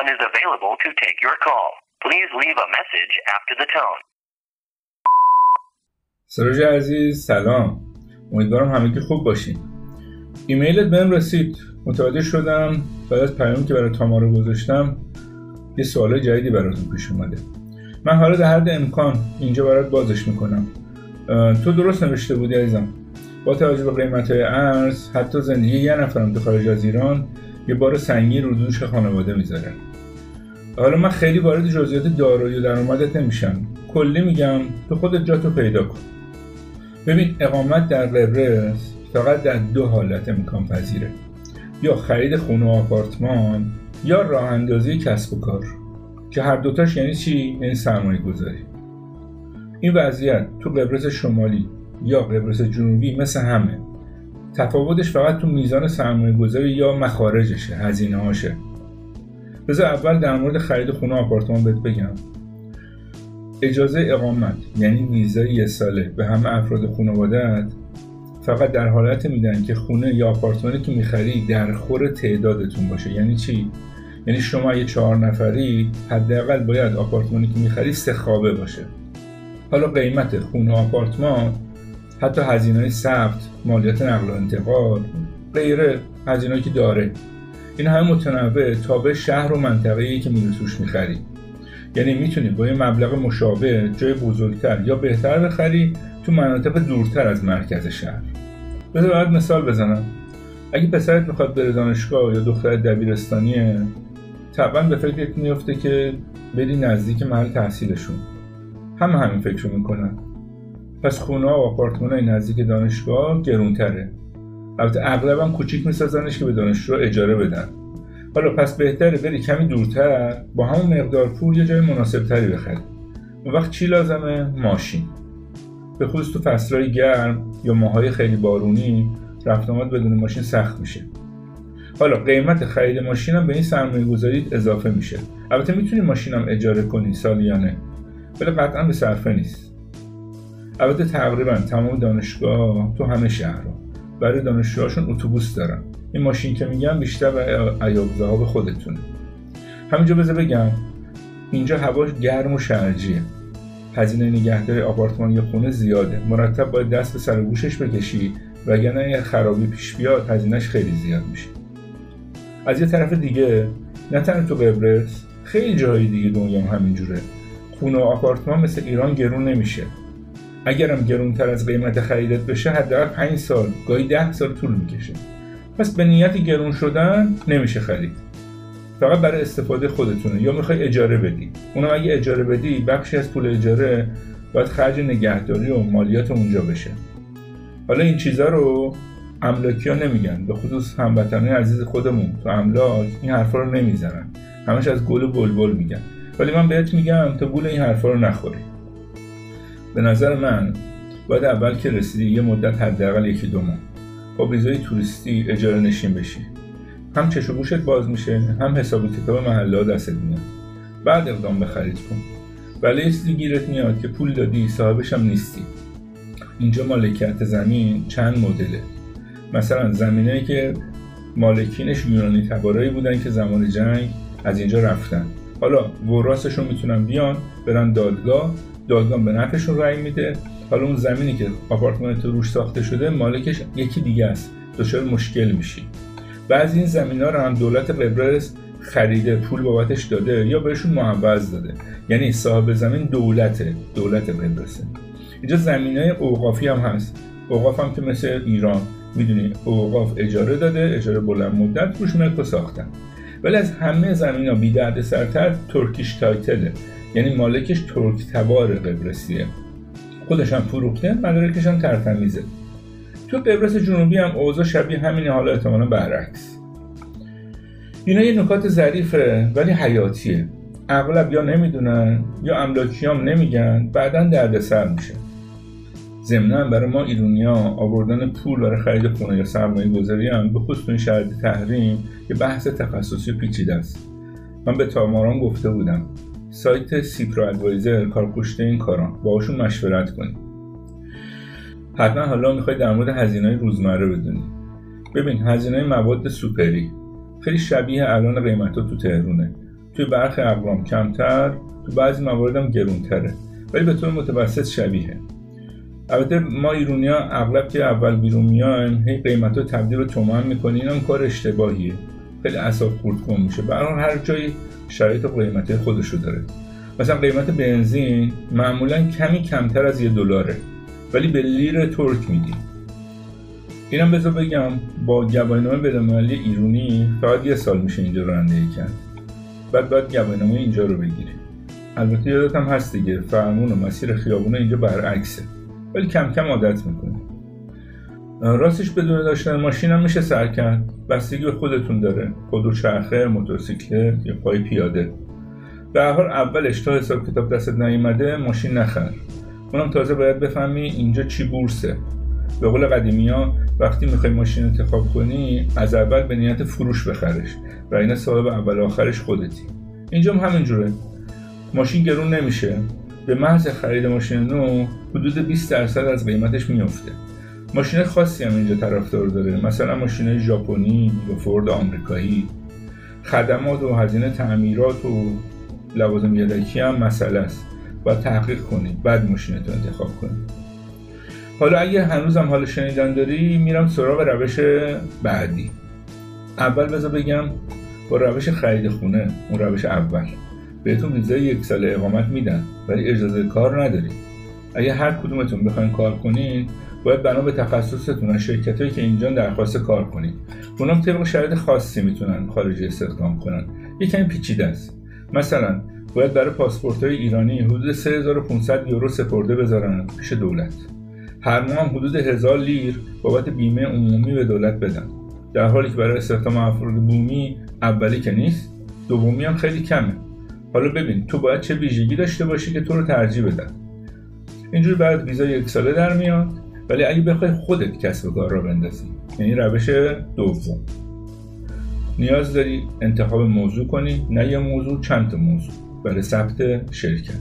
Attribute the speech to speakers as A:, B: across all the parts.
A: one is available to take your call. Please leave a message after the tone.
B: سروج عزیز سلام. امیدوارم همگی خوب باشین. ایمیلت بهم رسید. متوجه شدم بعد از پیامی که برای تامارو گذاشتم یه سوال جدیدی براتون پیش اومده. من حالا در حد امکان اینجا برات بازش می‌کنم. تو درست نوشته بودی عزیزم. با توجه به قیمت ارز حتی زندگی یه نفرم تو خارج از ایران یه بار سنگین رو دوش خانواده می‌ذاره حالا من خیلی وارد جزئیات دارایی و درآمدت نمیشم. کلی میگم تو خودت جاتو پیدا کن. ببین اقامت در قبرس فقط در دو حالت امکان پذیره. یا خرید خونه و آپارتمان یا راه اندازی کسب و کار. که هر دوتاش یعنی چی؟ یعنی سرمایه گذاری این وضعیت تو قبرس شمالی یا قبرس جنوبی مثل همه. تفاوتش فقط تو میزان سرمایه گذاری یا مخارجشه هزینه هاشه بذار اول در مورد خرید خونه آپارتمان بهت بگم. اجازه اقامت یعنی ویزای یه ساله. به همه افراد خانوادت فقط در حالت میدن که خونه یا آپارتمانی که می‌خری در خور تعدادتون باشه. یعنی چی؟ یعنی شما یه چهار نفری حداقل باید آپارتمانی که می‌خری سه خوابه باشه. حالا قیمت خونه آپارتمان حتی هزینه ثبت مالیات نقل و انتقال غیره هزینه که داره. این همه متنوع تا به شهر و منطقه ای که میره توش می‌خری. یعنی می‌تونی با یه مبلغ مشابه جای بزرگتر یا بهتر بخری تو مناطق دورتر از مرکز شهر. بذار باید مثال بزنم. اگه پسرت می‌خواد بره دانشگاه یا دختر دبیرستانیه طبعا به فکرت میفته که بری نزدیک محل تحصیلشون. همه همین فکر می‌کنن. پس خونه و آپارتمان های نزدیک دانشگاه گرونتره. البته اغلب هم کوچیک میسازنش که به دانشجو اجاره بدن. حالا پس بهتره بری کمی دورتر با همون مقدار پول یه جای مناسب تری بخری. اون وقت چی لازمه؟ ماشین. به خصوص تو فصلهای گرم یا ماهای خیلی بارونی رفت آمد بدون ماشین سخت میشه. حالا قیمت خرید ماشین هم به این سرمایه گذاری اضافه میشه. البته می‌تونی ماشین هم اجاره کنی سالیانه ولی قطعا به صرفه نیست. البته تقریبا تمام دانشگاه تو همه شهرها برای دانشجوهاشون اتوبوس دارن. این ماشین که میگم بیشتر به ایاب به خودتونه همینجا بذار بگم اینجا هواش گرم و شرجیه هزینه نگهداری آپارتمان یا خونه زیاده. مرتب باید دست به سر گوشش بکشی وگرنه خرابی پیش بیاد هزینهش خیلی زیاد میشه. از یه طرف دیگه نه تنها تو قبرس خیلی جاهای دیگه دنیا هم همینجوره. خونه و آپارتمان مثل ایران گرون نمیشه. اگرم گرونتر از قیمت خریدت بشه حداقل 5 سال گاهی 10 سال طول می‌کشه. پس به نیت گرون شدن نمیشه خرید. فقط برای استفاده خودتونه یا می‌خوای اجاره بدی. اونم اگه اجاره بدی بخشی از پول اجاره باید خرج نگهداری و مالیات اونجا بشه. حالا این چیزا رو املاکی ها نمیگن به خصوص هموطنهای عزیز خودمون. تو املاک این حرفا رو نمی‌زنن. همش از گل و بلبل میگن. ولی من بهت میگم تا گول این حرفا رو نخوری. به نظر من باید اول که رسیدی یه مدت حداقل یکی دو ماه با ویزای توریستی اجاره نشین بشی. هم چش و باز میشه هم حساب کتاب محله دستت میاد. بعد اقدام به خرید کن. ولی چیزی گیرت میاد که پول دادی صاحبش هم نیستی. اینجا مالکیت زمین چند مدله؟ مثلا زمینایی که مالکینش یونانی تبارایی بودن که زمان جنگ از اینجا رفتن. حالا وراثشون می‌تونن بیان برن دادگاه دادگاه به نفعشون رأی میده. حالا اون زمینی که آپارتمان تو روش ساخته شده مالکش یکی دیگه است. دچار مشکل میشی. بعضی این زمین ها رو هم دولت قبرس خریده پول بابتش داده یا بهشون معوض داده. یعنی صاحب زمین دولته دولت قبرسه اینجا زمین های اوقافی هم هست. اوقاف هم که مثل ایران می‌دونی اوقاف اجاره داده اجاره بلند مدت روش ملک ساختن. ولی از همه زمین ها بی درد سرتر ترکیش تایتله. یعنی مالکش ترک تبار قبرسیه. خودش هم فروخته مدارکش هم ترتمیزه. تو قبرس جنوبی هم اوضاع شبیه همینه حالا احتمالا برعکس. اینا یه نکات ظریفه ولی حیاتیه. اغلب یا نمی‌دونن یا املاکیام نمیگن بعدا دردسر میشه. ضمنا برای ما ایرونیا آوردن پول برای خرید خونه یا سرمایه گذاری هم به خصوص این شرط تحریم یه بحث تخصصی پیچیده است. من به تاماران گفته بودم سایت سیپرو ادوایزر کارکشته این کاران. باهاشون مشورت کنید. حتما حالا می‌خوای در مورد هزینه روزمره بدونی ببین هزینه مواد سوپری خیلی شبیه الان قیمت تو تهرونه توی برخی اقوام کمتر تو بعضی موارد هم گرونتره. ولی به طور متوسط شبیه. البته ما ایرونیا اغلب که اول بیرون میایم هی قیمت رو تبدیل به تومن می‌کنیم هم کار اشتباهیه. خیلی اصاب خورد کن میشه. برای هر جایی شرایط قیمتی خودشو داره. مثلا قیمت بنزین معمولا کمی کمتر از یه دلاره ولی به لیر ترک میدیم اینم بذار بگم با گواهینامه بینالمللی ایرونی فقط یه سال میشه اینجا رانندگی کرد. بعد باید گواهینامه اینجا رو بگیری البته یادت هم هست دیگه فرمون و مسیر خیابون اینجا برعکسه. ولی کم کم عادت می‌کنی راستش بدون داشتن ماشین هم میشه سر کرد. بستگی به خودتون داره. خود چرخه موتورسیکلت یا پای پیاده. به هر حال اولش تا حساب کتاب دستت نیومده ماشین نخر. اونم تازه باید بفهمی اینجا چی بورسه. به قول قدیمی ها وقتی می‌خوای ماشین انتخاب کنی از اول به نیت فروش بخرش و اینا صاحب اول آخرش خودتی. اینجا هم همینجوره. ماشین گرون نمیشه. به محض خرید ماشین نو حدود 20 درصد از قیمتش میفته ماشین خاصی هم اینجا طرفدار داره مثلا ماشین ژاپنی یا فورد آمریکایی. خدمات و هزینه تعمیرات و لوازم یدکی هم مسئله است. باید تحقیق کنی بعد ماشینت رو انتخاب کنی حالا اگه هنوزم حال شنیدن داری میرم سراغ روش بعدی. اول بذار بگم با روش خرید خونه اون روش اول. بهتون ویزای یک سال اقامت میدن. ولی اجازه کار نداری اگه هر کدومتون بخواین کار کنین باید بنا به تخصصتون از شرکت هایی که اینجا درخواست کار کنید اونام طبق شرایط خاصی می‌تونن خارجی استخدام کنن. یکم پیچیده است. مثلا باید برای پاسپورت های ایرانی حدود 3500 یورو سپرده بذارن پیش دولت. هر ماه حدود 1000 لیر بابت بیمه عمومی به دولت بدن. در حالی که برای استخدام افراد بومی اولی که نیست دومی هم خیلی کمه. حالا ببین تو باید چه ویژگی داشته باشی که تو رو ترجیح بدن. اینجوری بعد ویزا یک ساله در میاد ولی اگه بخوای خودت کسب کار را بندازی یعنی روش دوم. نیاز داری انتخاب موضوع کنی نه یه موضوع چند تا موضوع برای ثبت شرکت.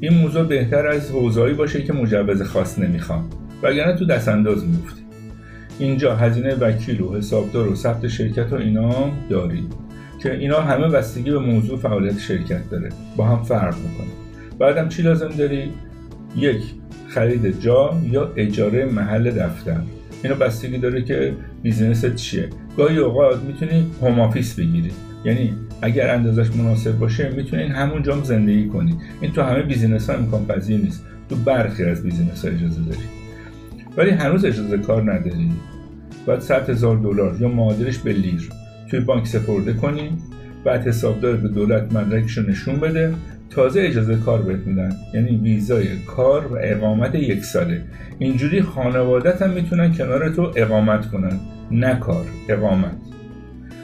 B: این موضوع بهتر از حوزه‌ای باشه که مجوز خاص نمی‌خوان وگرنه تو دست انداز میفتی. اینجا هزینه وکیل و حسابدار و ثبت شرکت و اینا داری. که اینا همه بستگی به موضوع فعالیت شرکت داره. با هم فرق می‌کنه. بعدم چی لازم داری؟ یک خرید جا یا اجاره محل دفتر. اینا بستگی داره که business ت چیه. گاهی اوقات می‌تونی home office بگیری. یعنی اگر اندازش مناسب باشه می‌تونین همون جام زندگی کنی. این تو همه business ها امکان پذیر نیست. تو برخی از business ها اجازه داری. ولی هنوز اجازه کار نداری. باید 100 هزار دلار یا معادلش به لیر. توی بانک سپرده کنی بعد حسابدار به دولت مدرکش نشون بده. تازه اجازه کار بهت میدن. یعنی ویزای کار و اقامت یک ساله. اینجوری خانوادت هم می‌تونن کنار تو اقامت کنن. نه کار اقامت.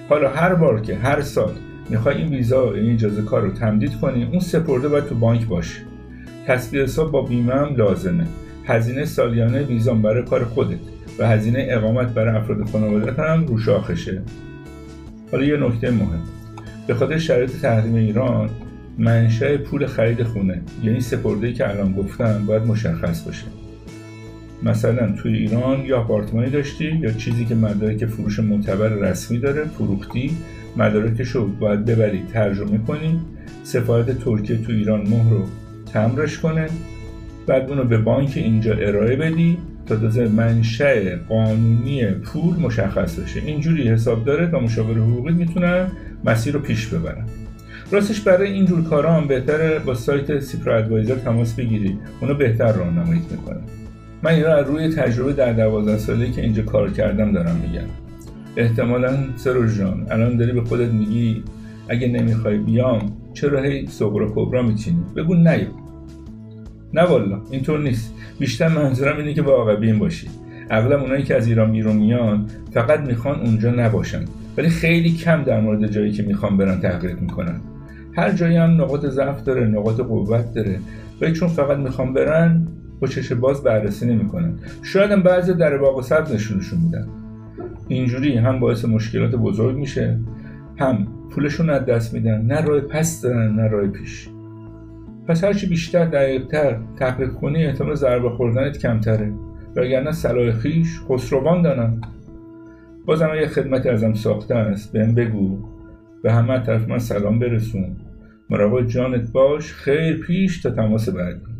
B: حالا هر بار که هر سال می‌خوای این ویزا این اجازه کار رو تمدید کنی اون سپرده باید تو بانک باشه. تصویر حساب با بیمه هم لازمه. هزینه سالیانه ویزام برای کار خودت و هزینه اقامت برای افراد خانوادت هم رو شاخشه. حالا یه نکته مهم. به خاطر شرایط تحریم ایران منشأ پول خرید خونه یعنی سپرده که الان گفتم باید مشخص باشه. مثلا توی ایران یا آپارتمانی داشتی یا چیزی که مدارک فروش معتبر رسمی داره فروختی مدارکش رو باید ببری ترجمه کنی سفارت ترکیه تو ایران مهر رو تمرش کنه بعد اونو به بانک اینجا ارائه بدی تازه منشأ قانونی پول مشخص بشه. اینجوری حساب داره تا مشاور حقوقی می‌تونن مسیر رو پیش ببرن. راستش برای این جور کارا هم بهتره با سایت سیپرا ادوایزر تماس بگیری. اونو بهتر راهنماییت می‌کنه. من این از روی تجربه در دوازده ساله که اینجا کار کردم دارم میگم. احتمالا سروش جان الان داری به خودت میگی اگه نمی‌خوای بیام چرا هی سغرا کبرا میچینی؟ بگو نیو نه والا اینطور نیست. بیشتر منظورم اینه که با عقبین باشی. اغلب اونایی که از ایران بیرون میان فقط می‌خوان اونجا نباشن. ولی خیلی کم در مورد جایی که می‌خوان برن تحقیق می‌کنن. هر جایی هم نقاط ضعف داره نقاط قوت داره. ولی چون فقط می‌خوان برن با چش باز بررسی نمی‌کنن. شاید هم بعضی در باغ سبز نشونشون میدن. اینجوری هم باعث مشکلات بزرگ میشه. هم پولشون از دست میدن. نه راه پس دارن نه راه پیش. پس هرچی بیشتر دقیقتر تحقیق کنی احتمال ضربه خوردنت کمتره. وگرنه صلاح خیش خسروان دانم. بازم یه خدمتی ازم ساخته است. بهم بگو. به همه طرف من سلام برسون. مراقب جانت باش. خیر پیش تا تماس بعدی.